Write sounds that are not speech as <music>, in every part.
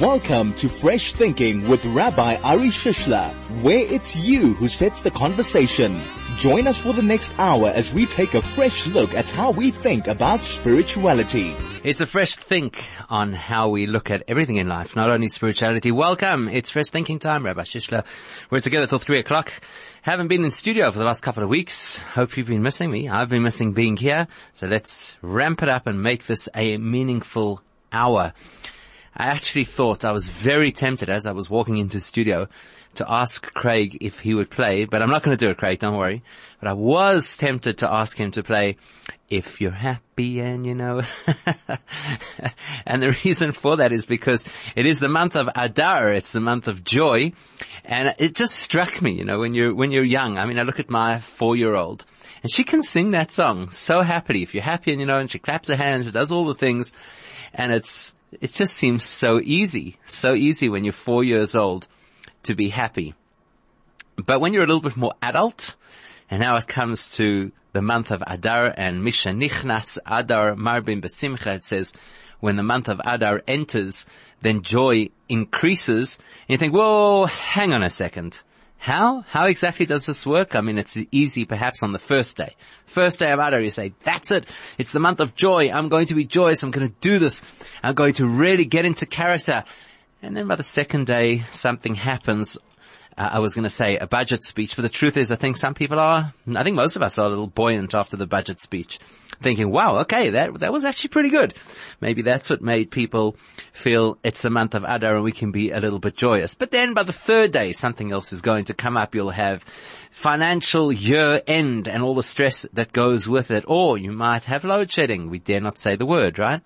Welcome to Fresh Thinking with Rabbi Ari Shishler, where it's you who sets the conversation. Join us for the next hour as we take a fresh look at how we think about spirituality. It's a fresh think on how we look at everything in life, not only spirituality. Welcome. It's fresh thinking time, Rabbi Shishler. We're together till three o'clock. Haven't been in studio for the last couple of weeks. Hope you've been missing me. I've been missing being here. So let's ramp it up and make this a meaningful hour. I actually thought I was very tempted as I was walking into studio to ask Craig if he would play, but I'm not going to do it, Craig, don't worry. But I was tempted to ask him to play If You're Happy and You Know. <laughs> and the reason for that is because it is the month of Adar, it's the month of joy, and it just struck me, you know, when you're, when you're young. I mean, I look at my four-year-old, and she can sing that song so happily. If you're happy and you know, and she claps her hands, she does all the things, and it's, it just seems so easy, so easy when you're four years old to be happy. But when you're a little bit more adult, and now it comes to the month of Adar and Mishenichnas Adar Marbim Besimcha, it says, when the month of Adar enters, then joy increases. And you think, whoa, hang on a second. How? How exactly does this work? I mean, it's easy perhaps on the first day. First day of Adar, you say, that's it. It's the month of joy. I'm going to be joyous. I'm going to do this. I'm going to really get into character. And then by the second day, something happens. Uh, I was going to say a budget speech, but the truth is I think some people are, I think most of us are a little buoyant after the budget speech thinking, wow, okay, that, that was actually pretty good. Maybe that's what made people feel it's the month of Adar and we can be a little bit joyous. But then by the third day, something else is going to come up. You'll have financial year end and all the stress that goes with it. Or you might have load shedding. We dare not say the word, right?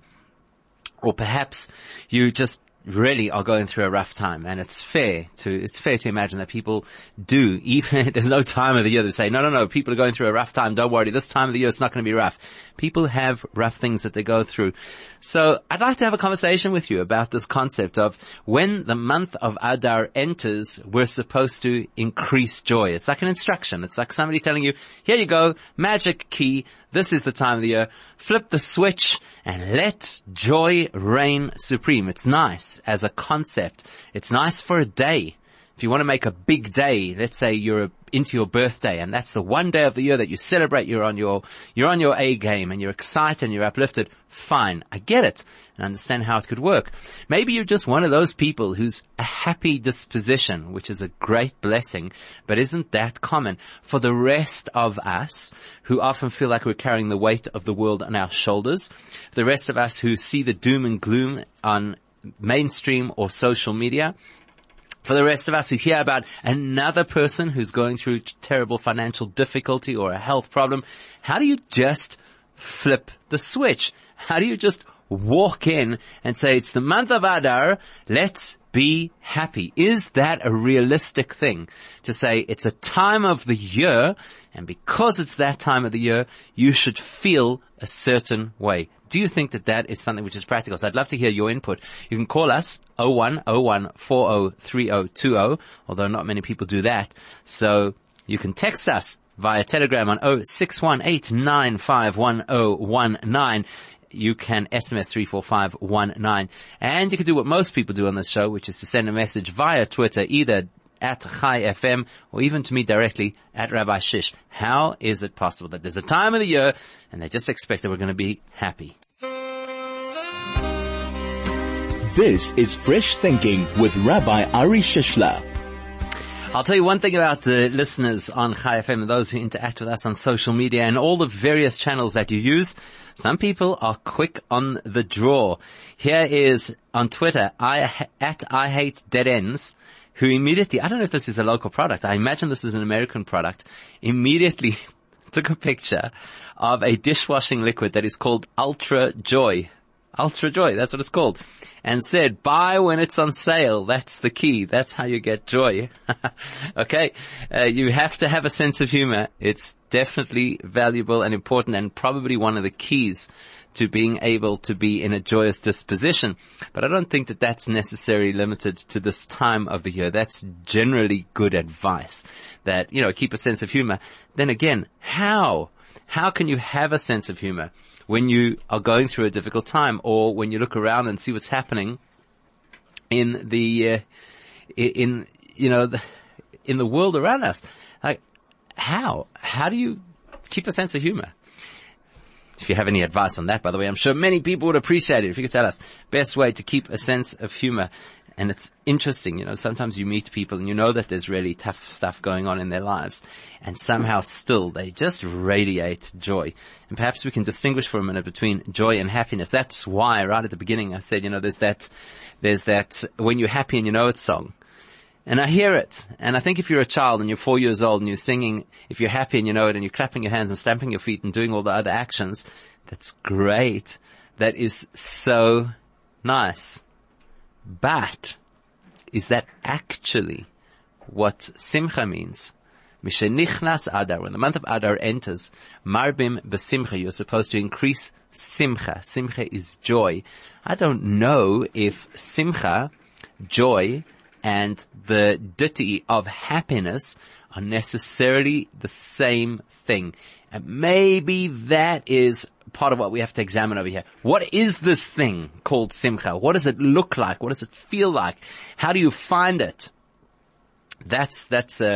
Or perhaps you just really are going through a rough time and it's fair to, it's fair to imagine that people do, even, <laughs> there's no time of the year to say, no, no, no, people are going through a rough time, don't worry, this time of the year it's not going to be rough. People have rough things that they go through. So I'd like to have a conversation with you about this concept of when the month of Adar enters, we're supposed to increase joy. It's like an instruction. It's like somebody telling you, here you go, magic key, this is the time of the year. Flip the switch and let joy reign supreme. It's nice as a concept. It's nice for a day. If you want to make a big day, let's say you're into your birthday and that's the one day of the year that you celebrate, you're on your, you're on your A game and you're excited and you're uplifted. Fine. I get it and understand how it could work. Maybe you're just one of those people who's a happy disposition, which is a great blessing, but isn't that common for the rest of us who often feel like we're carrying the weight of the world on our shoulders? The rest of us who see the doom and gloom on mainstream or social media, for the rest of us who hear about another person who's going through terrible financial difficulty or a health problem, how do you just flip the switch? How do you just walk in and say, it's the month of Adar, let's be happy. Is that a realistic thing to say it's a time of the year and because it's that time of the year, you should feel a certain way? Do you think that that is something which is practical? So I'd love to hear your input. You can call us 0101403020, although not many people do that. So you can text us via telegram on 0618951019 you can SMS 34519 and you can do what most people do on this show, which is to send a message via Twitter, either at Chai FM or even to me directly at Rabbi Shish. How is it possible that there's a time of the year and they just expect that we're going to be happy? This is Fresh Thinking with Rabbi Ari Shishler. I'll tell you one thing about the listeners on Chai FM and those who interact with us on social media and all the various channels that you use. Some people are quick on the draw. Here is on Twitter, I, at I hate dead ends, who immediately, I don't know if this is a local product, I imagine this is an American product, immediately <laughs> took a picture of a dishwashing liquid that is called Ultra Joy. Ultra Joy, that's what it's called. And said, buy when it's on sale. That's the key. That's how you get joy. <laughs> okay. Uh, you have to have a sense of humor. It's definitely valuable and important and probably one of the keys to being able to be in a joyous disposition. But I don't think that that's necessarily limited to this time of the year. That's generally good advice that, you know, keep a sense of humor. Then again, how? How can you have a sense of humor? when you are going through a difficult time or when you look around and see what's happening in the, uh, in, you know, the, in the world around us. Like, how? How do you keep a sense of humor? If you have any advice on that, by the way, I'm sure many people would appreciate it if you could tell us best way to keep a sense of humor. And it's interesting, you know, sometimes you meet people and you know that there's really tough stuff going on in their lives and somehow still they just radiate joy. And perhaps we can distinguish for a minute between joy and happiness. That's why right at the beginning I said, you know, there's that, there's that when you're happy and you know it song. And I hear it. And I think if you're a child and you're four years old and you're singing, if you're happy and you know it and you're clapping your hands and stamping your feet and doing all the other actions, that's great. That is so nice. But is that actually what simcha means? Mishenichnas Adar, when the month of Adar enters, marbim besimcha, you're supposed to increase simcha. Simcha is joy. I don't know if simcha, joy, and the ditty of happiness are necessarily the same thing. And maybe that is part of what we have to examine over here. What is this thing called simcha? What does it look like? What does it feel like? How do you find it? That's, that's, uh,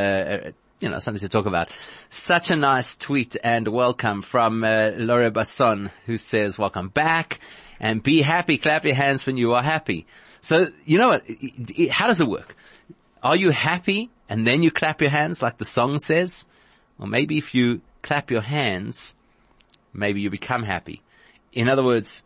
uh you know, something to talk about. Such a nice tweet and welcome from uh, Laura Basson who says, welcome back and be happy. Clap your hands when you are happy. So, you know what? How does it work? Are you happy and then you clap your hands like the song says? Or maybe if you clap your hands, maybe you become happy. In other words,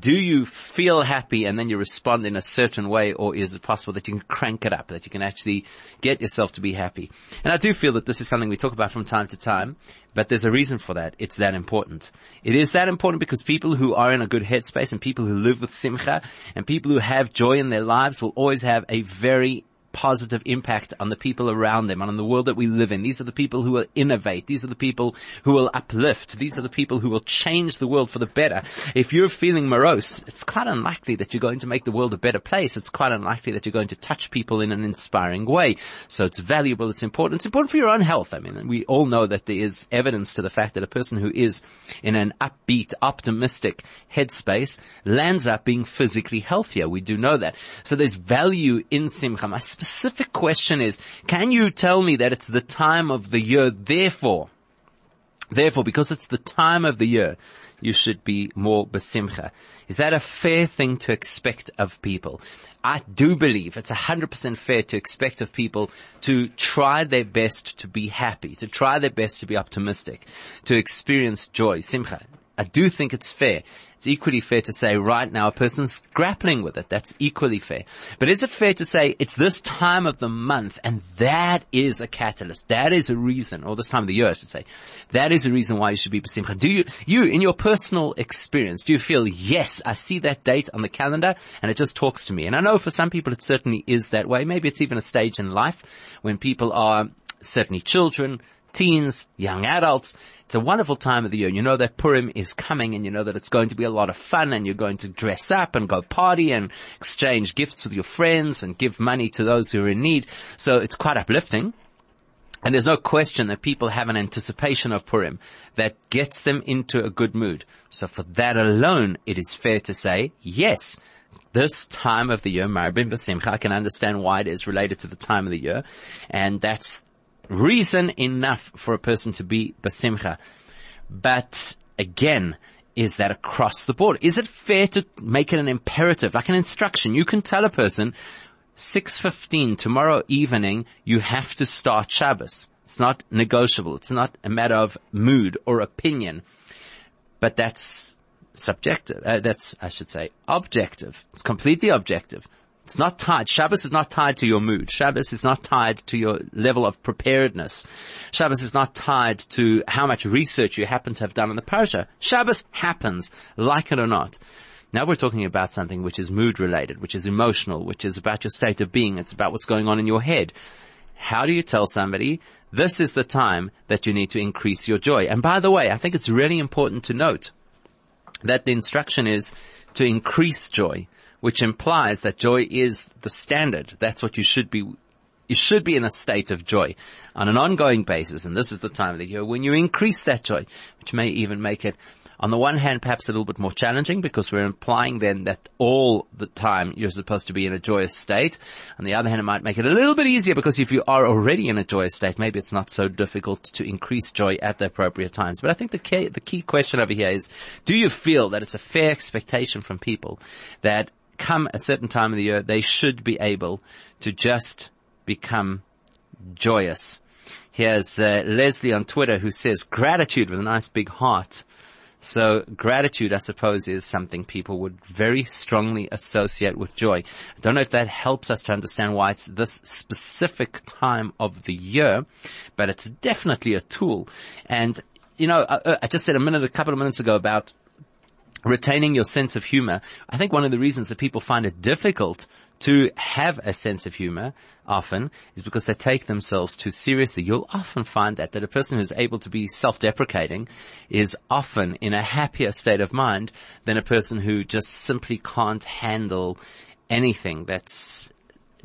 do you feel happy and then you respond in a certain way or is it possible that you can crank it up, that you can actually get yourself to be happy? And I do feel that this is something we talk about from time to time, but there's a reason for that. It's that important. It is that important because people who are in a good headspace and people who live with simcha and people who have joy in their lives will always have a very positive impact on the people around them and on the world that we live in. These are the people who will innovate. These are the people who will uplift. These are the people who will change the world for the better. If you're feeling morose, it's quite unlikely that you're going to make the world a better place. It's quite unlikely that you're going to touch people in an inspiring way. So it's valuable. It's important. It's important for your own health. I mean, we all know that there is evidence to the fact that a person who is in an upbeat, optimistic headspace lands up being physically healthier. We do know that. So there's value in simcha. Specific question is, can you tell me that it's the time of the year, therefore, therefore, because it's the time of the year, you should be more besimcha. Is that a fair thing to expect of people? I do believe it's 100% fair to expect of people to try their best to be happy, to try their best to be optimistic, to experience joy, simcha. I do think it's fair. It's equally fair to say right now a person's grappling with it. That's equally fair. But is it fair to say it's this time of the month and that is a catalyst? That is a reason, or this time of the year I should say. That is a reason why you should be besimcha. Do you, you in your personal experience, do you feel, yes, I see that date on the calendar and it just talks to me? And I know for some people it certainly is that way. Maybe it's even a stage in life when people are certainly children, teens, young adults. It's a wonderful time of the year. You know that Purim is coming and you know that it's going to be a lot of fun and you're going to dress up and go party and exchange gifts with your friends and give money to those who are in need. So it's quite uplifting. And there's no question that people have an anticipation of Purim that gets them into a good mood. So for that alone, it is fair to say, yes, this time of the year, Marabim Basimcha, I can understand why it is related to the time of the year. And that's reason enough for a person to be basimcha. But again, is that across the board? Is it fair to make it an imperative, like an instruction? You can tell a person, 6.15 tomorrow evening, you have to start Shabbos. It's not negotiable. It's not a matter of mood or opinion. But that's subjective. Uh, that's, I should say, objective. It's completely objective. It's not tied. Shabbos is not tied to your mood. Shabbos is not tied to your level of preparedness. Shabbos is not tied to how much research you happen to have done on the parasha. Shabbos happens, like it or not. Now we're talking about something which is mood related, which is emotional, which is about your state of being. It's about what's going on in your head. How do you tell somebody this is the time that you need to increase your joy? And by the way, I think it's really important to note that the instruction is to increase joy which implies that joy is the standard. That's what you should be you should be in a state of joy on an ongoing basis, and this is the time of the year when you increase that joy, which may even make it on the one hand, perhaps a little bit more challenging because we're implying then that all the time you're supposed to be in a joyous state. On the other hand, it might make it a little bit easier because if you are already in a joyous state, maybe it's not so difficult to increase joy at the appropriate times. But I think the key, the key question over here is, do you feel that it's a fair expectation from people that come a certain time of the year, they should be able to just become joyous? Here's uh, Leslie on Twitter who says gratitude with a nice big heart so gratitude, I suppose, is something people would very strongly associate with joy. I don't know if that helps us to understand why it's this specific time of the year, but it's definitely a tool. And, you know, I, I just said a minute, a couple of minutes ago about retaining your sense of humor. I think one of the reasons that people find it difficult to have a sense of humor often is because they take themselves too seriously. You'll often find that, that a person who's able to be self-deprecating is often in a happier state of mind than a person who just simply can't handle anything that's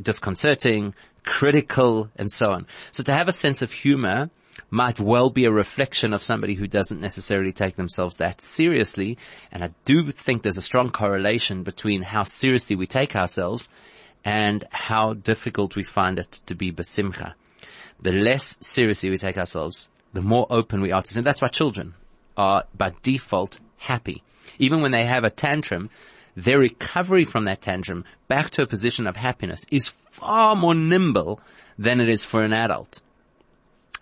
disconcerting, critical, and so on. So to have a sense of humor might well be a reflection of somebody who doesn't necessarily take themselves that seriously. And I do think there's a strong correlation between how seriously we take ourselves and how difficult we find it to be besimcha. The less seriously we take ourselves, the more open we are to sin. That's why children are by default happy. Even when they have a tantrum, their recovery from that tantrum back to a position of happiness is far more nimble than it is for an adult.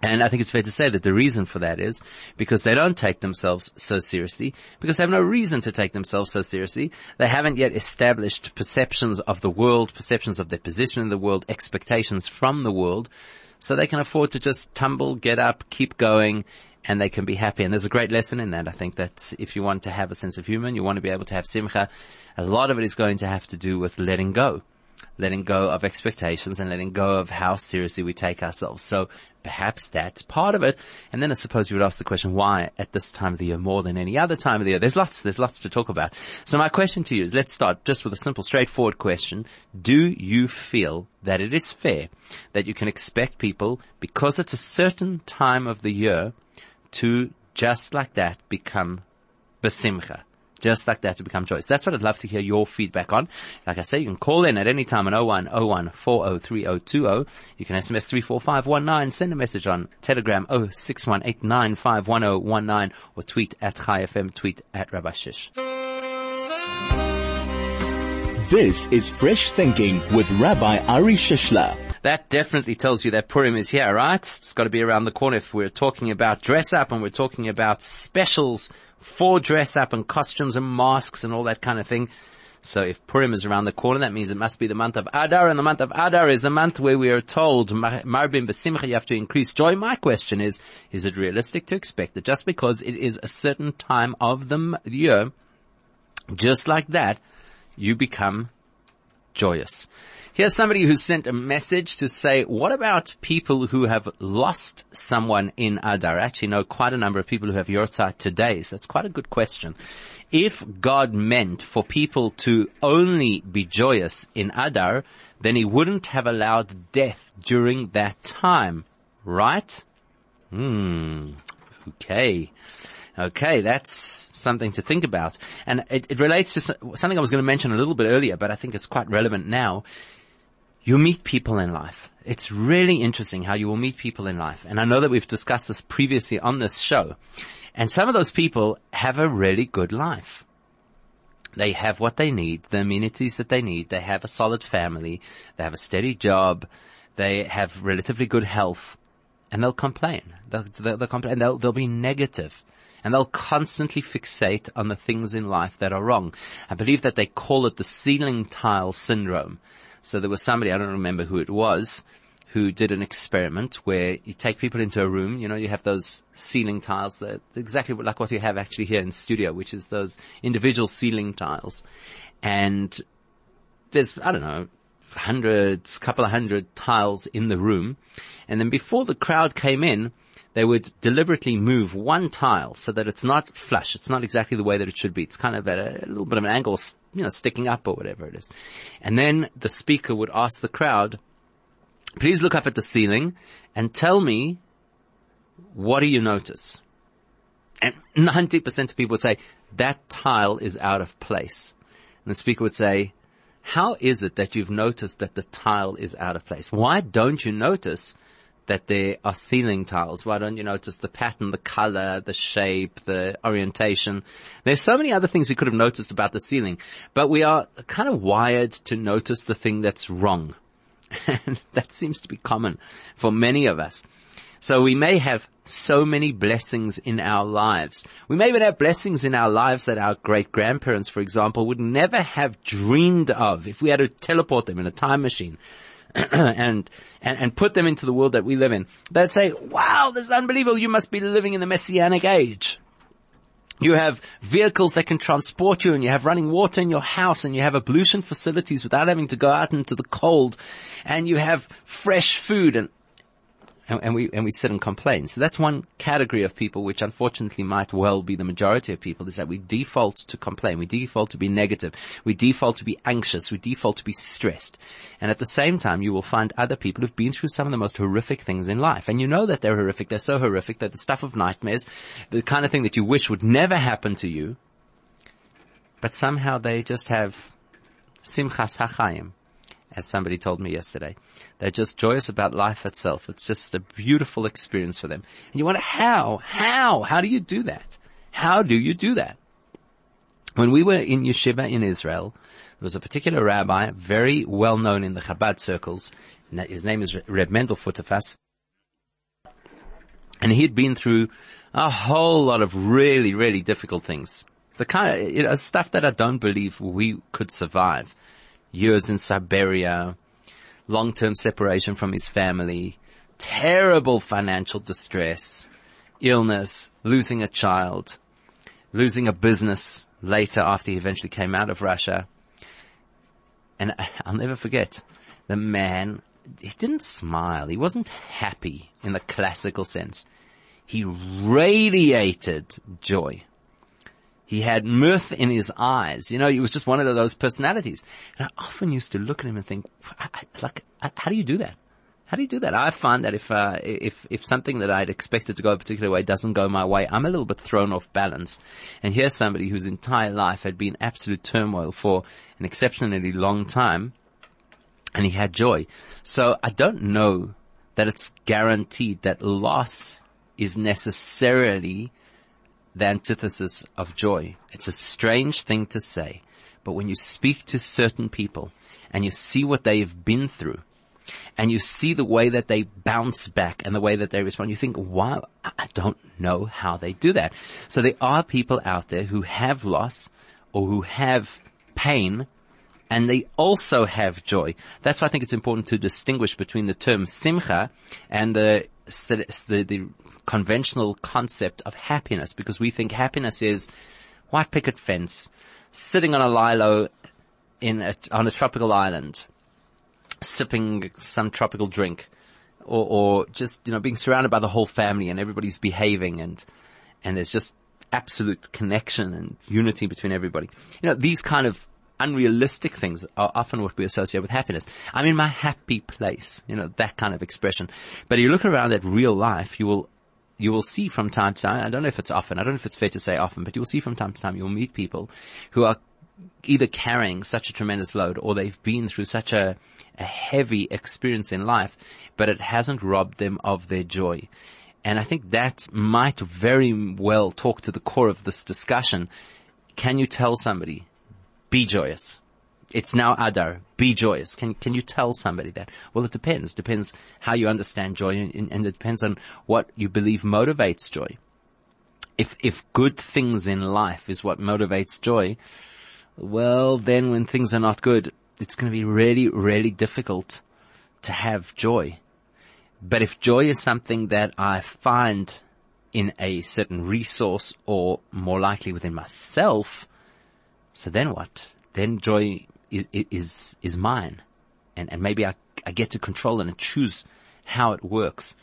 And I think it's fair to say that the reason for that is because they don't take themselves so seriously, because they have no reason to take themselves so seriously. They haven't yet established perceptions of the world, perceptions of their position in the world, expectations from the world. So they can afford to just tumble, get up, keep going, and they can be happy. And there's a great lesson in that. I think that if you want to have a sense of humor, you want to be able to have simcha, a lot of it is going to have to do with letting go letting go of expectations and letting go of how seriously we take ourselves. So perhaps that's part of it. And then I suppose you would ask the question, why at this time of the year more than any other time of the year? There's lots, there's lots to talk about. So my question to you is, let's start just with a simple, straightforward question. Do you feel that it is fair that you can expect people, because it's a certain time of the year, to just like that become besimcha? Just like that to become choice. That's what I'd love to hear your feedback on. Like I say, you can call in at any time on 0101 403020. You can SMS 34519, send a message on Telegram 0618951019 or tweet at ChaiFM, tweet at Rabbi Shish. This is Fresh Thinking with Rabbi Ari Shishler. That definitely tells you that Purim is here, right? It's got to be around the corner if we're talking about dress up and we're talking about specials for dress up and costumes and masks and all that kind of thing. So if Purim is around the corner, that means it must be the month of Adar, and the month of Adar is the month where we are told, Marbim Besimcha, you have to increase joy. My question is, is it realistic to expect that just because it is a certain time of the year, just like that, you become joyous? Here's somebody who sent a message to say, what about people who have lost someone in Adar? I actually know quite a number of people who have Yortzeit today, so that's quite a good question. If God meant for people to only be joyous in Adar, then he wouldn't have allowed death during that time, right? Hmm. Okay. Okay, that's something to think about. And it, it relates to something I was going to mention a little bit earlier, but I think it's quite relevant now you meet people in life. It's really interesting how you will meet people in life. And I know that we've discussed this previously on this show. And some of those people have a really good life. They have what they need, the amenities that they need. They have a solid family. They have a steady job. They have relatively good health and they'll complain. They'll, they'll, they'll complain. They'll, they'll be negative and they'll constantly fixate on the things in life that are wrong. I believe that they call it the ceiling tile syndrome. So there was somebody, I don't remember who it was, who did an experiment where you take people into a room, you know, you have those ceiling tiles that exactly like what you have actually here in studio, which is those individual ceiling tiles. And there's, I don't know, hundreds, couple of hundred tiles in the room. And then before the crowd came in, they would deliberately move one tile so that it's not flush. It's not exactly the way that it should be. It's kind of at a, a little bit of an angle, you know, sticking up or whatever it is. And then the speaker would ask the crowd, please look up at the ceiling and tell me, what do you notice? And 90% of people would say, that tile is out of place. And the speaker would say, how is it that you've noticed that the tile is out of place? Why don't you notice that there are ceiling tiles? Why don't you notice the pattern, the color, the shape, the orientation? There's so many other things we could have noticed about the ceiling, but we are kind of wired to notice the thing that's wrong. <laughs> And that seems to be common for many of us. So we may have so many blessings in our lives. We may even have blessings in our lives that our great grandparents, for example, would never have dreamed of if we had to teleport them in a time machine. <clears throat> and, and, and put them into the world that we live in. They'd say, wow, this is unbelievable. You must be living in the messianic age. You have vehicles that can transport you and you have running water in your house and you have ablution facilities without having to go out into the cold and you have fresh food and and, and, we and we sit and complain. So that's one category of people, which unfortunately might well be the majority of people, is that we default to complain, we default to be negative, we default to be anxious, we default to be stressed, and at the same time, you will find other people who've been through some of the most horrific things in life, and you know that they're horrific. They're so horrific that the stuff of nightmares, the kind of thing that you wish would never happen to you, but somehow they just have simchas hachayim as somebody told me yesterday. They're just joyous about life itself. It's just a beautiful experience for them. And you wonder how, how, how do you do that? How do you do that? When we were in yeshiva in Israel, there was a particular rabbi, very well known in the Chabad circles. His name is Reb Mendel Futerfas. And he'd been through a whole lot of really, really difficult things. The kind of, you know, stuff that I don't believe we could survive years in Siberia, long-term separation from his family, terrible financial distress, illness, losing a child, losing a business later after he eventually came out of Russia. And <laughs> I'll never forget the man, he didn't smile. He wasn't happy in the classical sense. He radiated joy. He had mirth in his eyes. You know, he was just one of those personalities. And I often used to look at him and think, like, how do you do that? How do you do that? I find that if, uh, if, if something that I'd expected to go a particular way doesn't go my way, I'm a little bit thrown off balance. And here's somebody whose entire life had been absolute turmoil for an exceptionally long time, and he had joy. So I don't know that it's guaranteed that loss is necessarily the antithesis of joy. It's a strange thing to say, but when you speak to certain people and you see what they've been through and you see the way that they bounce back and the way that they respond, you think, wow, I don't know how they do that. So there are people out there who have loss or who have pain and they also have joy. That's why I think it's important to distinguish between the term simcha and the the, the conventional concept of happiness because we think happiness is white picket fence, sitting on a lilo in a, on a tropical island, sipping some tropical drink, or, or just you know being surrounded by the whole family and everybody's behaving and and there's just absolute connection and unity between everybody. You know these kind of unrealistic things are often what we associate with happiness. I'm in my happy place, you know, that kind of expression. But if you look around at real life, you will, you will see from time to time, I don't know if it's often, I don't know if it's fair to say often, but you will see from time to time, you'll meet people who are either carrying such a tremendous load or they've been through such a, a heavy experience in life, but it hasn't robbed them of their joy. And I think that might very well talk to the core of this discussion. Can you tell somebody be joyous. It's now Adar. Be joyous. Can can you tell somebody that? Well, it depends. Depends how you understand joy, and, and it depends on what you believe motivates joy. If if good things in life is what motivates joy, well, then when things are not good, it's going to be really, really difficult to have joy. But if joy is something that I find in a certain resource or more likely within myself, so then what? Then joy is, is, is mine. And, and maybe I, I get to control it and choose how it works.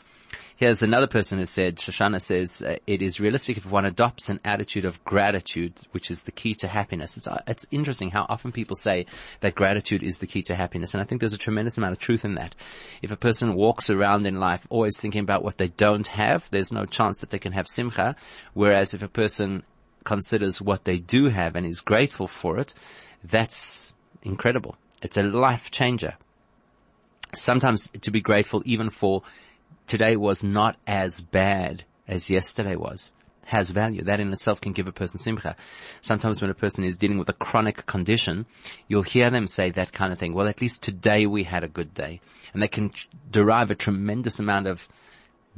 Here's another person who said, Shoshana says, uh, it is realistic if one adopts an attitude of gratitude, which is the key to happiness. It's, uh, it's interesting how often people say that gratitude is the key to happiness. And I think there's a tremendous amount of truth in that. If a person walks around in life always thinking about what they don't have, there's no chance that they can have simcha. Whereas if a person considers what they do have and is grateful for it, that's incredible. It's a life changer. Sometimes to be grateful even for today was not as bad as yesterday was has value. That in itself can give a person simcha. Sometimes when a person is dealing with a chronic condition, you'll hear them say that kind of thing. Well, at least today we had a good day. And they can derive a tremendous amount of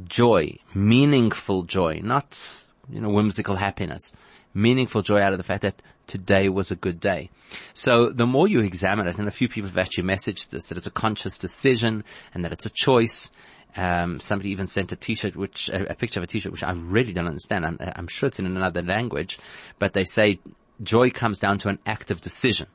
joy, meaningful joy, not, you know, whimsical happiness, meaningful joy out of the fact that today was a good day. So the more you examine it, and a few people have actually messaged this, that it's a conscious decision and that it's a choice, um, somebody even sent a T-shirt, which a, a, picture of a T-shirt, which I really don't understand. I'm, I'm sure it's in another language, but they say joy comes down to an active decision.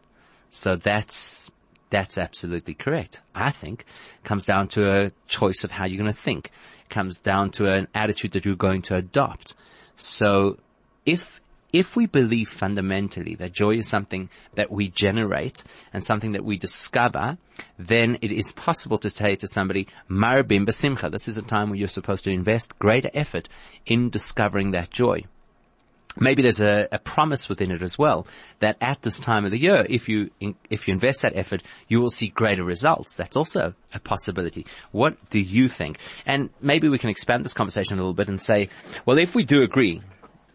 So that's that's absolutely correct. I think it comes down to a choice of how you're going to think. It comes down to an attitude that you're going to adopt. So if if we believe fundamentally that joy is something that we generate and something that we discover, then it is possible to say to somebody, Marbim Basimcha. This is a time where you're supposed to invest greater effort in discovering that joy. Maybe there's a, a, promise within it as well that at this time of the year, if you in, if you invest that effort, you will see greater results. That's also a possibility. What do you think? And maybe we can expand this conversation a little bit and say, well, if we do agree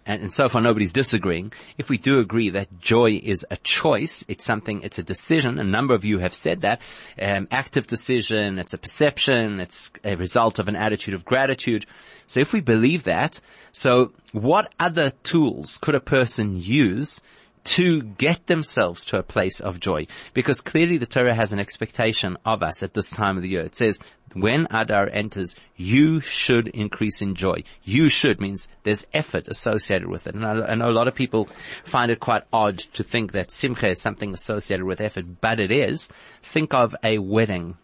and, and, so far nobody's disagreeing. If we do agree that joy is a choice, it's something, it's a decision. A number of you have said that. Um, active decision, it's a perception, it's a result of an attitude of gratitude. So if we believe that, so what other tools could a person use to get themselves to a place of joy. Because clearly the Torah has an expectation of us at this time of the year. It says, when Adar enters, you should increase in joy. You should means there's effort associated with it. And I, I, know a lot of people find it quite odd to think that Simcha is something associated with effort, but it is. Think of a wedding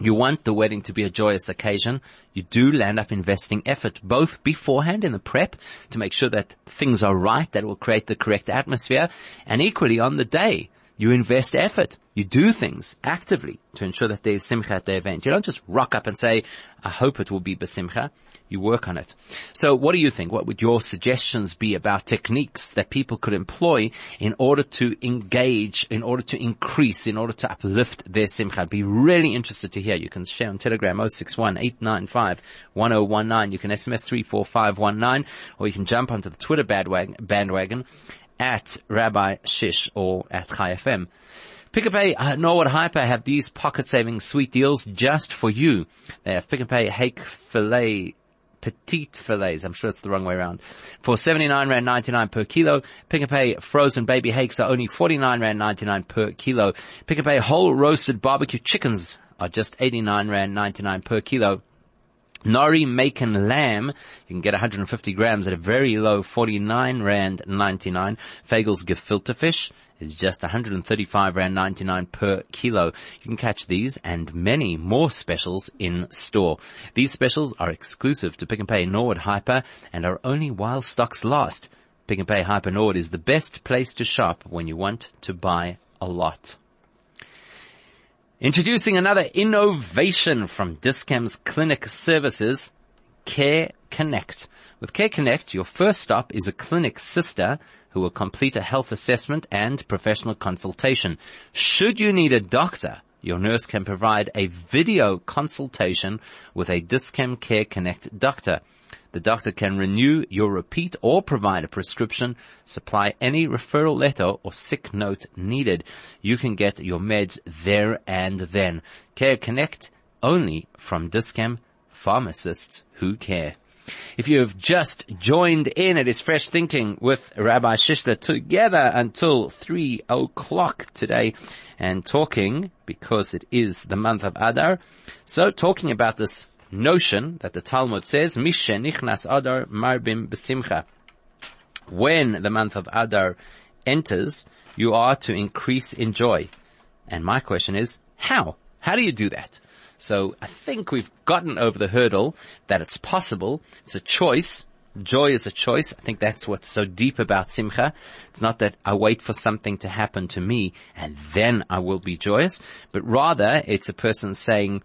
you want the wedding to be a joyous occasion. You do land up investing effort, both beforehand in the prep to make sure that things are right, that will create the correct atmosphere, and equally on the day you invest effort. You do things actively to ensure that there's simcha at the event. You don't just rock up and say, I hope it will be besimcha. You work on it. So what do you think? What would your suggestions be about techniques that people could employ in order to engage, in order to increase, in order to uplift their simcha? I'd be really interested to hear. You can share on Telegram 061 1019. You can SMS 34519 or you can jump onto the Twitter bandwagon at Rabbi Shish or at Chai FM. Pick n Pay uh, Norwood Hyper have these pocket saving sweet deals just for you. They have Pick n Pay hake filet petite fillets. I'm sure it's the wrong way around. For 79 Rand 99 per kilo, Pick n Pay frozen baby hakes are only 49 Rand 99 per kilo. Pick n Pay whole roasted barbecue chickens are just 89 Rand 99 per kilo. Nori Macon lamb, you can get 150 grams at a very low 49 Rand 99. Fagel's gefilte fish is just 135 Rand 99 per kilo. You can catch these and many more specials in store. These specials are exclusive to Pick n Pay Norwood Hyper and are only while stocks last. Pick n Pay Hyper Norwood is the best place to shop when you want to buy a lot. Introducing another innovation from Dis-Chem's clinic services, Care Connect. With Care Connect, your first stop is a clinic sister who will complete a health assessment and professional consultation. Should you need a doctor, your nurse can provide a video consultation with a Dis-Chem Care Connect doctor. The doctor can renew your repeat or provide a prescription, supply any referral letter or sick note needed. You can get your meds there and then. Care Connect only from Dis-Chem pharmacists who care. If you have just joined in, it is Fresh Thinking with Rabbi Shishler together until three o'clock today and talking because it is the month of Adar. So talking about this notion that the Talmud says, Mishe nichnas Adar marbim besimcha. When the month of Adar enters, you are to increase in joy. And my question is, how? How do you do that? So I think we've gotten over the hurdle that it's possible. It's a choice. Joy is a choice. I think that's what's so deep about Simcha. It's not that I wait for something to happen to me and then I will be joyous, but rather it's a person saying,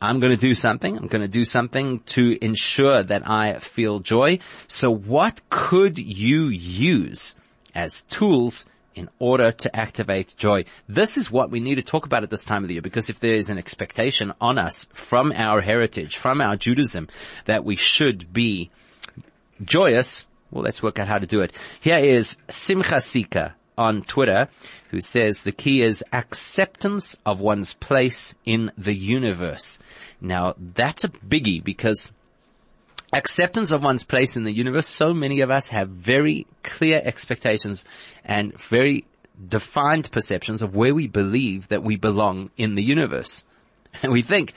I'm going to do something. I'm going to do something to ensure that I feel joy. So what could you use as tools in order to activate joy. This is what we need to talk about at this time of the year because if there is an expectation on us from our heritage, from our Judaism, that we should be joyous, well, let's work out how to do it. Here is Simcha Sika on Twitter who says the key is acceptance of one's place in the universe. Now that's a biggie because acceptance of one's place in the universe, so many of us have very clear expectations and very defined perceptions of where we believe that we belong in the universe. And <laughs> we think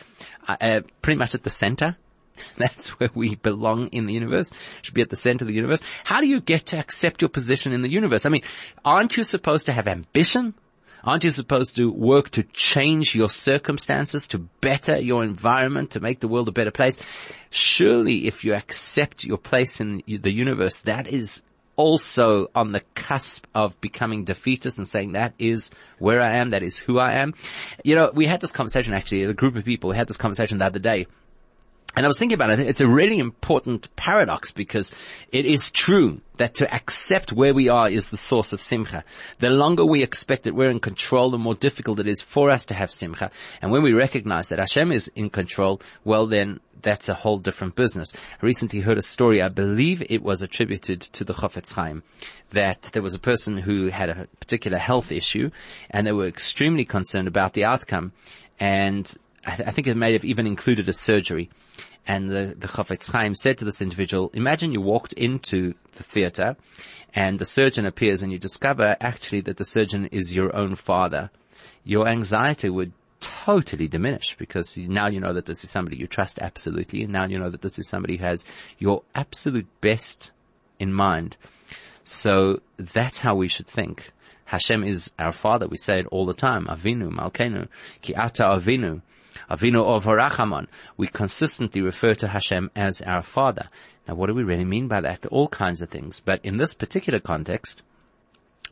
uh, uh, pretty much at the center. <laughs> That's where we belong in the universe. Should be at the center of the universe. How do you get to accept your position in the universe? I mean, aren't you supposed to have ambition? Aren't you supposed to work to change your circumstances, to better your environment, to make the world a better place? Surely if you accept your place in the universe, that is also on the cusp of becoming defeatist and saying that is where I am, that is who I am. You know, we had this conversation actually, a group of people, we had this conversation the other day and I was thinking about it. It's a really important paradox because it is true that to accept where we are is the source of simcha. The longer we expect that we're in control, the more difficult it is for us to have simcha. And when we recognize that Hashem is in control, well then that's a whole different business. I recently heard a story, I believe it was attributed to the Chofetz Chaim, that there was a person who had a particular health issue and they were extremely concerned about the outcome. And I, th- I think it may have even included a surgery. And the, the Chofetz Chaim said to this individual, imagine you walked into the theater and the surgeon appears and you discover actually that the surgeon is your own father. Your anxiety would totally diminish because now you know that this is somebody you trust absolutely and now you know that this is somebody who has your absolute best in mind. So that's how we should think. Hashem is our father. We say it all the time. Avinu, Malkenu, Ki Ata Avinu. Avinu Av Harachamon. We consistently refer to Hashem as our Father. Now what do we really mean by that? All kinds of things. But in this particular context,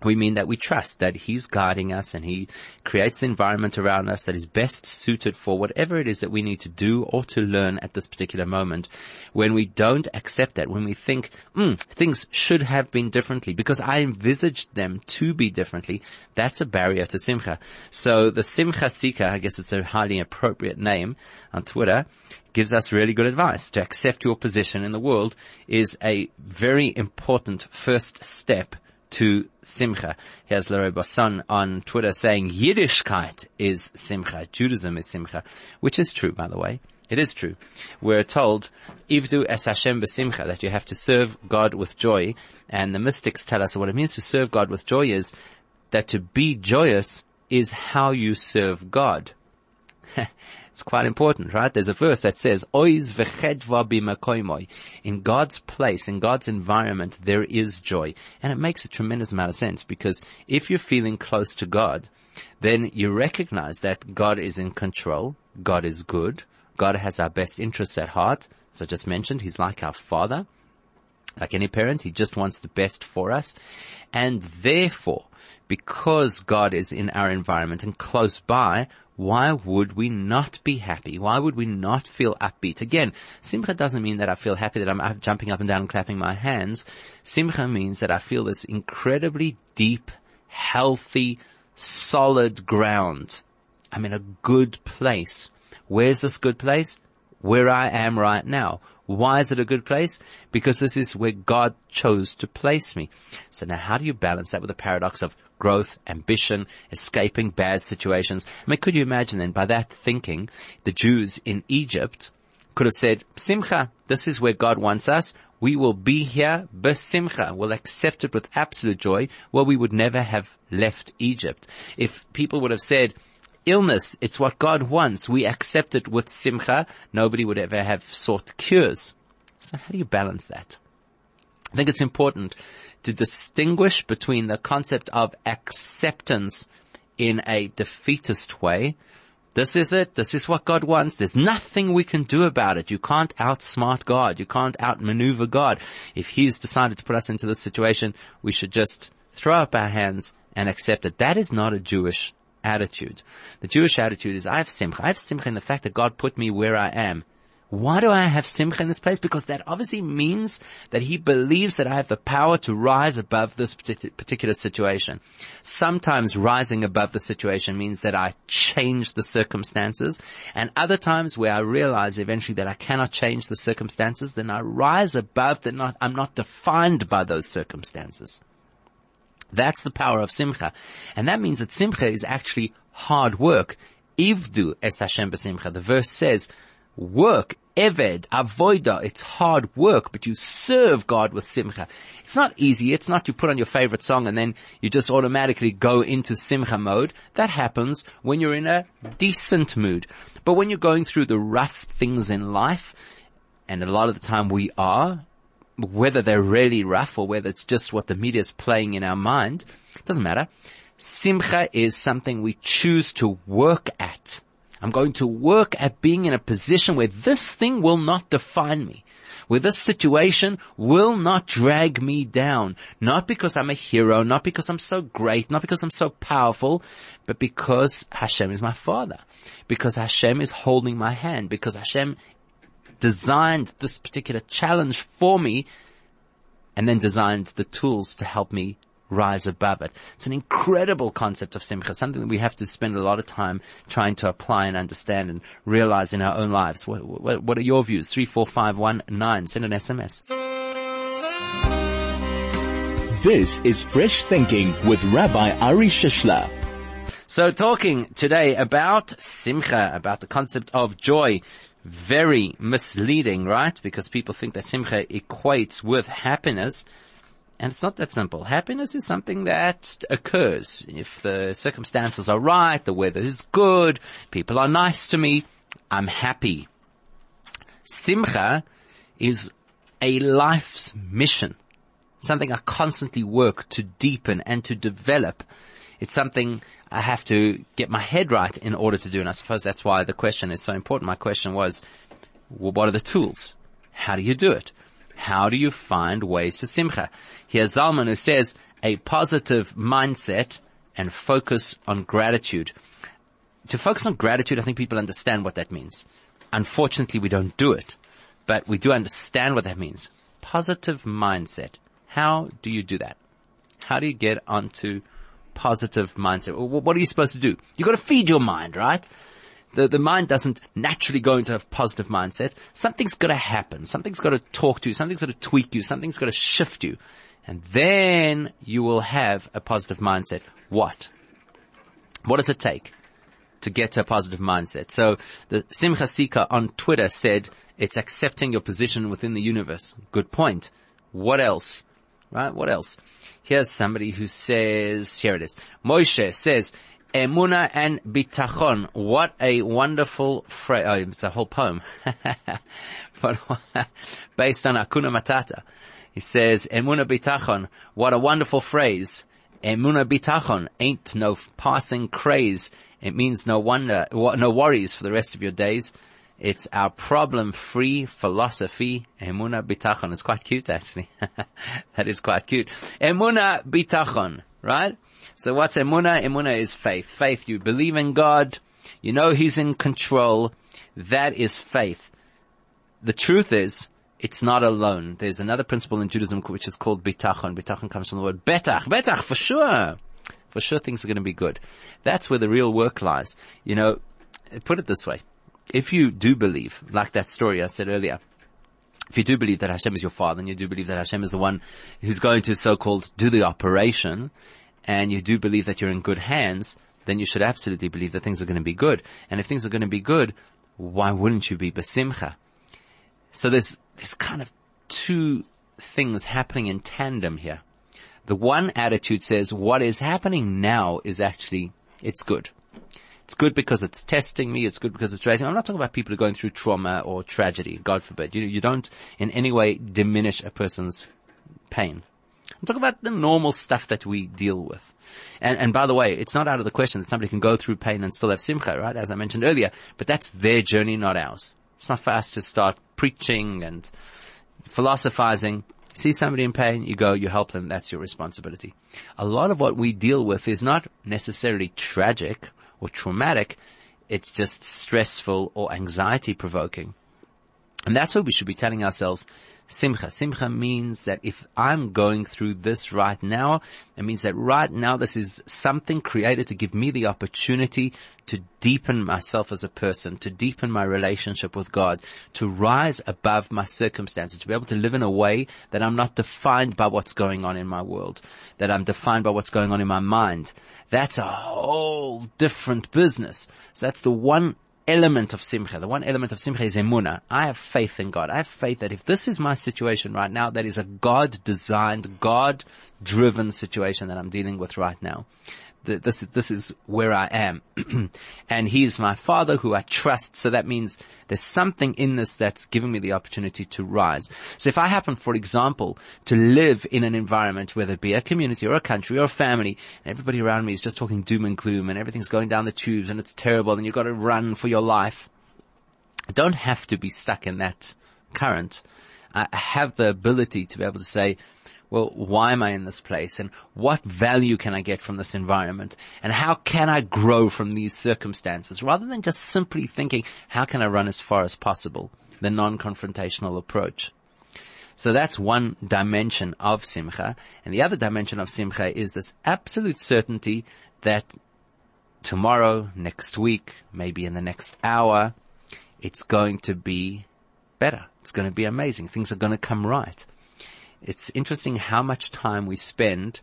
we mean that we trust that He's guiding us and He creates the environment around us that is best suited for whatever it is that we need to do or to learn at this particular moment. When we don't accept that, when we think, mm, things should have been differently because I envisaged them to be differently, that's a barrier to Simcha. So the Simcha Sika, I guess it's a highly appropriate name on Twitter, gives us really good advice. To accept your position in the world is a very important first step to Simcha. Here's Larry Basson on Twitter saying Yiddishkeit is Simcha. Judaism is Simcha, which is true, by the way. It is true. We're told, Ivdu es Hashem besimcha, that you have to serve God with joy. And the mystics tell us what it means to serve God with joy is that to be joyous is how you serve God. <laughs> It's quite important, right? There's a verse that says, v'chedva In God's place, in God's environment, there is joy. And it makes a tremendous amount of sense because if you're feeling close to God, then you recognize that God is in control, God is good, God has our best interests at heart. As I just mentioned, He's like our Father. Like any parent, He just wants the best for us. And therefore, because God is in our environment and close by, why would we not be happy? Why would we not feel upbeat? Again, simcha doesn't mean that I feel happy that I'm jumping up and down and clapping my hands. Simcha means that I feel this incredibly deep, healthy, solid ground. I'm in a good place. Where's this good place? Where I am right now. Why is it a good place? Because this is where God chose to place me. So now how do you balance that with the paradox of growth, ambition, escaping bad situations. I mean, could you imagine then by that thinking, the Jews in Egypt could have said, Simcha, this is where God wants us. We will be here, besimcha. We'll accept it with absolute joy. Well, we would never have left Egypt. If people would have said, illness, it's what God wants. We accept it with simcha. Nobody would ever have sought cures. So how do you balance that? I think it's important to distinguish between the concept of acceptance in a defeatist way This is it. This is what God wants. There's nothing we can do about it. You can't outsmart God. You can't outmaneuver God. If He's decided to put us into this situation, we should just throw up our hands and accept it. That is not a Jewish attitude. The Jewish attitude is I have simcha. I have simcha in the fact that God put me where I am. Why do I have simcha in this place? Because that obviously means that he believes that I have the power to rise above this particular situation. Sometimes rising above the situation means that I change the circumstances and other times where I realize eventually that I cannot change the circumstances, then I rise above that not, I'm not defined by those circumstances. That's the power of simcha. And that means that simcha is actually hard work. Ivdu es Hashem b'simcha. The verse says, work, eved, avoida, it's hard work, but you serve God with simcha. It's not easy. It's not you put on your favorite song and then you just automatically go into simcha mode. That happens when you're in a decent mood. But when you're going through the rough things in life, and a lot of the time we are, whether they're really rough or whether it's just what the media is playing in our mind, doesn't matter. Simcha is something we choose to work at. I'm going to work at being in a position where this thing will not define me. Where this situation will not drag me down. Not because I'm a hero, not because I'm so great, not because I'm so powerful, but because Hashem is my father. Because Hashem is holding my hand. Because Hashem designed this particular challenge for me and then designed the tools to help me rise above it. It's an incredible concept of simcha, something that we have to spend a lot of time trying to apply and understand and realize in our own lives. What, what, what are your views? 34519. Send an SMS. This is Fresh Thinking with Rabbi Ari Shishler. So talking today about simcha, about the concept of joy. Very misleading, right? Because people think that simcha equates with happiness. And it's not that simple. Happiness is something that occurs. If the circumstances are right, the weather is good, people are nice to me, I'm happy. Simcha is a life's mission. Something I constantly work to deepen and to develop. It's something I have to get my head right in order to do. And I suppose that's why the question is so important. My question was, well, what are the tools? How do you do it? How do you find ways to simcha? Here's Zalman who says a positive mindset and focus on gratitude. To focus on gratitude, I think people understand what that means. Unfortunately, we don't do it, but we do understand what that means. Positive mindset. How do you do that? How do you get onto positive mindset? What are you supposed to do? You've got to feed your mind, right? the, the mind doesn't naturally go into a positive mindset. Something's got to happen. Something's got to talk to you. Something's got to tweak you. Something's got to shift you. And then you will have a positive mindset. What? What does it take to get to a positive mindset? So the Simcha Sika on Twitter said it's accepting your position within the universe. Good point. What else? Right? What else? Here's somebody who says, here it is. Moshe says, Emuna and bitachon. What a wonderful phrase. Oh, it's a whole poem. <laughs> but <laughs> based on Hakuna Matata. He says, Emuna bitachon. What a wonderful phrase. Emuna bitachon ain't no passing craze. It means no wonder, no worries for the rest of your days. It's our problem-free philosophy. Emuna bitachon. It's quite cute actually. <laughs> that is quite cute. Emuna bitachon, right? So what's emuna? Emuna is faith. Faith, you believe in God, you know He's in control. That is faith. The truth is, it's not alone. There's another principle in Judaism which is called bitachon. Bitachon comes from the word betach. Betach, for sure. For sure things are going to be good. That's where the real work lies. You know, put it this way. If you do believe, like that story I said earlier, if you do believe that Hashem is your father and you do believe that Hashem is the one who's going to so-called do the operation, and you do believe that you're in good hands, then you should absolutely believe that things are going to be good. And if things are going to be good, why wouldn't you be besimcha? So there's, there's kind of two things happening in tandem here. The one attitude says what is happening now is actually, it's good. It's good because it's testing me. It's good because it's raising. I'm not talking about people who are going through trauma or tragedy. God forbid. You, you don't in any way diminish a person's pain. I'm talking about the normal stuff that we deal with. And, and by the way, it's not out of the question that somebody can go through pain and still have simcha, right? As I mentioned earlier, but that's their journey, not ours. It's not for us to start preaching and philosophizing. See somebody in pain, you go, you help them, that's your responsibility. A lot of what we deal with is not necessarily tragic or traumatic, it's just stressful or anxiety provoking. And that's what we should be telling ourselves simcha. Simcha means that if I'm going through this right now, it means that right now this is something created to give me the opportunity to deepen myself as a person, to deepen my relationship with God, to rise above my circumstances, to be able to live in a way that I'm not defined by what's going on in my world, that I'm defined by what's going on in my mind. That's a whole different business. So that's the one element of simcha. The one element of simcha is emuna. I have faith in God. I have faith that if this is my situation right now, that is a God designed, God driven situation that I'm dealing with right now this, this is where I am. <clears throat> and he is my father who I trust. So that means there's something in this that's giving me the opportunity to rise. So if I happen, for example, to live in an environment, whether it be a community or a country or a family, and everybody around me is just talking doom and gloom and everything's going down the tubes and it's terrible and you've got to run for your life. I don't have to be stuck in that current. I have the ability to be able to say, well, why am I in this place and what value can I get from this environment and how can I grow from these circumstances rather than just simply thinking, how can I run as far as possible? The non-confrontational approach. So that's one dimension of simcha. And the other dimension of simcha is this absolute certainty that tomorrow, next week, maybe in the next hour, it's going to be better. It's going to be amazing. Things are going to come right it's interesting how much time we spend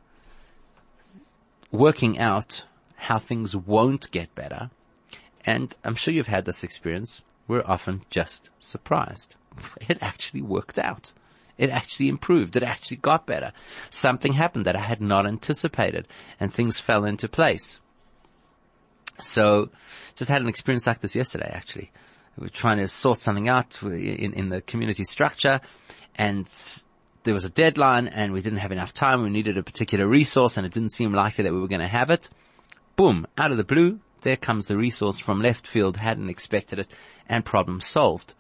working out how things won't get better. And I'm sure you've had this experience. We're often just surprised. <laughs> It actually worked out. It actually improved. It actually got better. Something happened that I had not anticipated and things fell into place. So just had an experience like this yesterday actually. We were trying to sort something out uh, in, in the community structure and there was a deadline and we didn't have enough time. We needed a particular resource and it didn't seem likely that we were going to have it. Boom, out of the blue, there comes the resource from left field, hadn't expected it, and problem solved.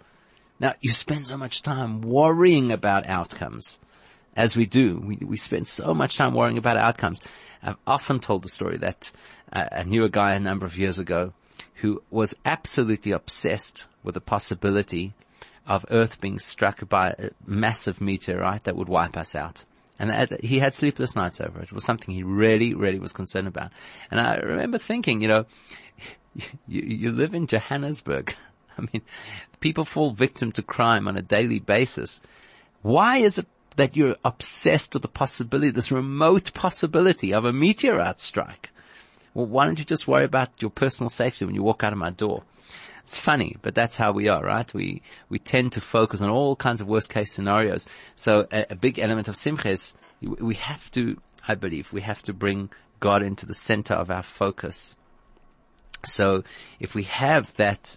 Now, you spend so much time worrying about outcomes. As we do, we, we spend so much time worrying about outcomes. I've often told the story that uh, I knew a guy a number of years ago who was absolutely obsessed with the possibility of Earth being struck by a massive meteorite that would wipe us out. And he had sleepless nights over it. It was something he really, really was concerned about. And I remember thinking, you know, <laughs> you, you live in Johannesburg. <laughs> I mean, people fall victim to crime on a daily basis. Why is it that you're obsessed with the possibility, this remote possibility of a meteorite strike? Well, why don't you just worry about your personal safety when you walk out of my door? It's funny, but that's how we are, right? We, we tend to focus on all kinds of worst case scenarios. So a, a big element of simcha is we have to, I believe, we have to bring God into the center of our focus. So if we have that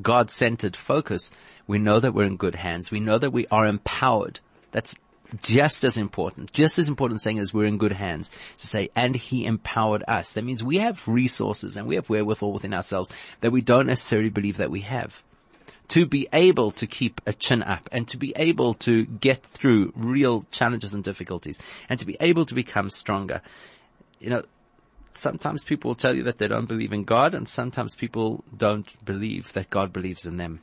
God-centered focus, we know that we're in good hands. We know that we are empowered. That's just as important, just as important saying as we're in good hands to say, and he empowered us. That means we have resources and we have wherewithal within ourselves that we don't necessarily believe that we have. To be able to keep a chin up and to be able to get through real challenges and difficulties and to be able to become stronger. You know, sometimes people will tell you that they don't believe in God and sometimes people don't believe that God believes in them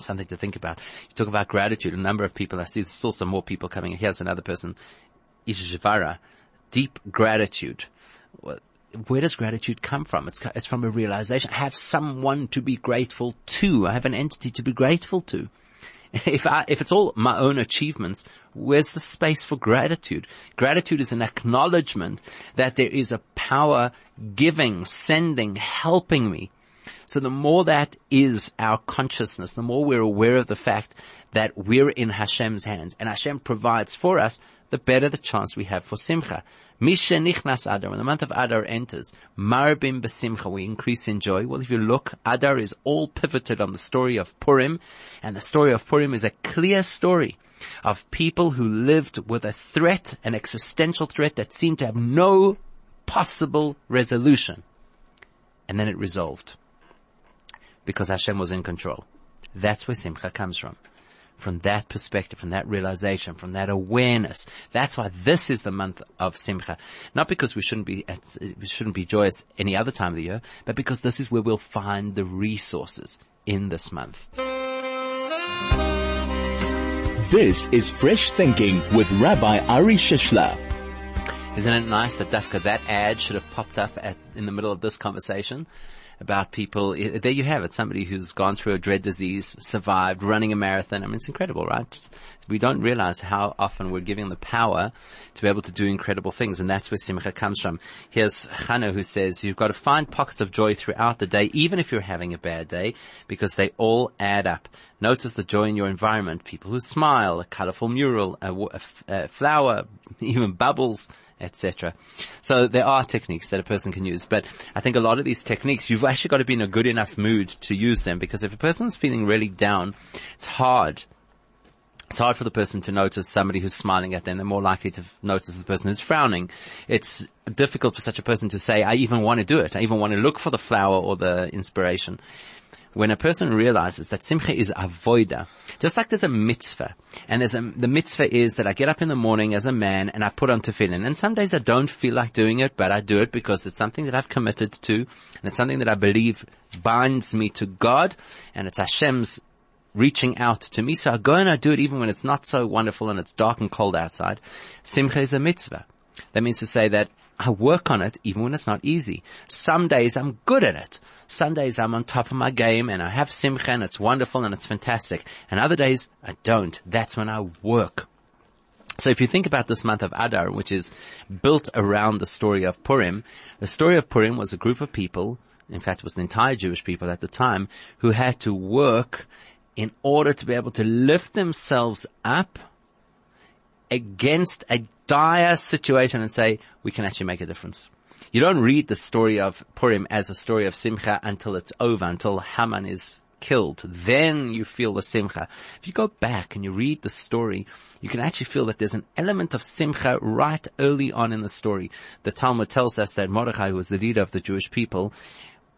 something to think about. You talk about gratitude. A number of people, I see there's still some more people coming. Here's another person, Ishivara. Deep gratitude. Where does gratitude come from? It's, it's from a realization. I have someone to be grateful to. I have an entity to be grateful to. <laughs> If I, if it's all my own achievements, where's the space for gratitude? Gratitude is an acknowledgement that there is a power giving, sending, helping me so the more that is our consciousness, the more we're aware of the fact that we're in Hashem's hands and Hashem provides for us, the better the chance we have for simcha. Mishenichnas Adar, when the month of Adar enters, marbim besimcha, we increase in joy. Well, if you look, Adar is all pivoted on the story of Purim, and the story of Purim is a clear story of people who lived with a threat, an existential threat that seemed to have no possible resolution. And then it resolved. Because Hashem was in control. That's where Simcha comes from from that perspective, from that realization, from that awareness. That's why this is the month of Simcha. Not because we shouldn't be, we shouldn't be joyous any other time of the year, but because this is where we'll find the resources in this month. This is Fresh Thinking with Rabbi Ari Shishler. Isn't it nice that Dafka, that ad should have popped up at, in the middle of this conversation? About people. There you have it. Somebody who's gone through a dread disease, survived, running a marathon. I mean, it's incredible, right? We don't realize how often we're giving the power to be able to do incredible things. And that's where Simcha comes from. Here's Chana who says, you've got to find pockets of joy throughout the day, even if you're having a bad day, because they all add up. Notice the joy in your environment. People who smile, a colorful mural, a, a, a flower, <laughs> even bubbles, etc. So there are techniques that a person can use, but I think a lot of these techniques, you've actually got to be in a good enough mood to use them because if a person's feeling really down, it's hard it's hard for the person to notice somebody who's smiling at them. They're more likely to notice the person who's frowning. It's difficult for such a person to say, I even want to do it. I even want to look for the flower or the inspiration when a person realizes that simcha is avoida, just like there's a mitzvah, and there's a, the mitzvah is that I get up in the morning as a man and I put on tefillin, and some days I don't feel like doing it, but I do it because it's something that I've committed to, and it's something that I believe binds me to God, and it's Hashem's reaching out to me, so I go and I do it even when it's not so wonderful and it's dark and cold outside. Simcha is a mitzvah. That means to say that I work on it even when it's not easy. Some days I'm good at it. Some days I'm on top of my game and I have simcha and it's wonderful and it's fantastic. And other days I don't. That's when I work. So if you think about this month of Adar, which is built around the story of Purim, the story of Purim was a group of people, in fact it was the entire Jewish people at the time, who had to work in order to be able to lift themselves up against a dire situation and say, we can actually make a difference. You don't read the story of Purim as a story of Simcha until it's over, until Haman is killed. Then you feel the Simcha. If you go back and you read the story, you can actually feel that there's an element of Simcha right early on in the story. The Talmud tells us that Mordechai, who was the leader of the Jewish people,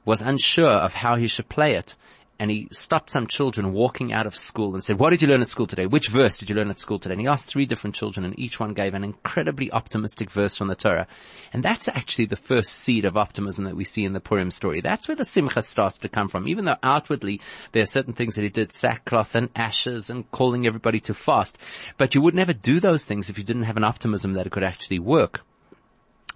was unsure of how he should play it and he stopped some children walking out of school and said, what did you learn at school today? Which verse did you learn at school today? And he asked three different children and each one gave an incredibly optimistic verse from the Torah. And that's actually the first seed of optimism that we see in the Purim story. That's where the Simcha starts to come from. Even though outwardly there are certain things that he did, sackcloth and ashes and calling everybody to fast. But you would never do those things if you didn't have an optimism that it could actually work.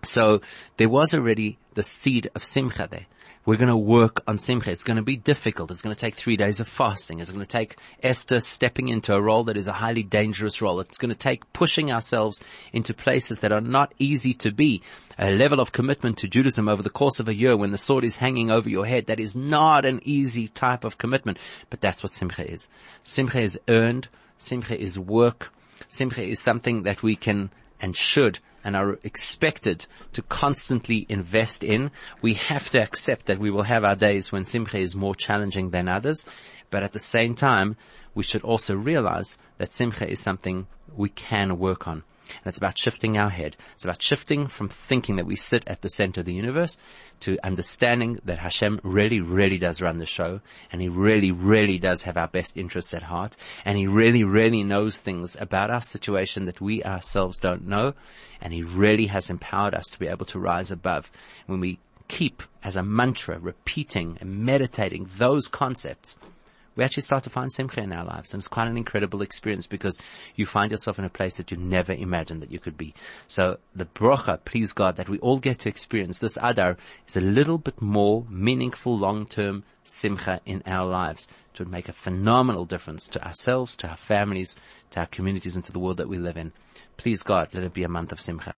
So there was already the seed of Simcha there. We're going to work on Simcha. It's going to be difficult. It's going to take three days of fasting. It's going to take Esther stepping into a role that is a highly dangerous role. It's going to take pushing ourselves into places that are not easy to be. A level of commitment to Judaism over the course of a year when the sword is hanging over your head, that is not an easy type of commitment. But that's what Simcha is. Simcha is earned. Simcha is work. Simcha is something that we can and should and are expected to constantly invest in. We have to accept that we will have our days when Simcha is more challenging than others, but at the same time, we should also realize that Simcha is something we can work on. And it's about shifting our head. It's about shifting from thinking that we sit at the center of the universe to understanding that Hashem really, really does run the show and He really, really does have our best interests at heart and He really, really knows things about our situation that we ourselves don't know and He really has empowered us to be able to rise above when we keep as a mantra repeating and meditating those concepts we actually start to find simcha in our lives. And it's quite an incredible experience because you find yourself in a place that you never imagined that you could be. So the bracha, please God, that we all get to experience this Adar is a little bit more meaningful long-term simcha in our lives. It would make a phenomenal difference to ourselves, to our families, to our communities, and to the world that we live in. Please God, let it be a month of simcha.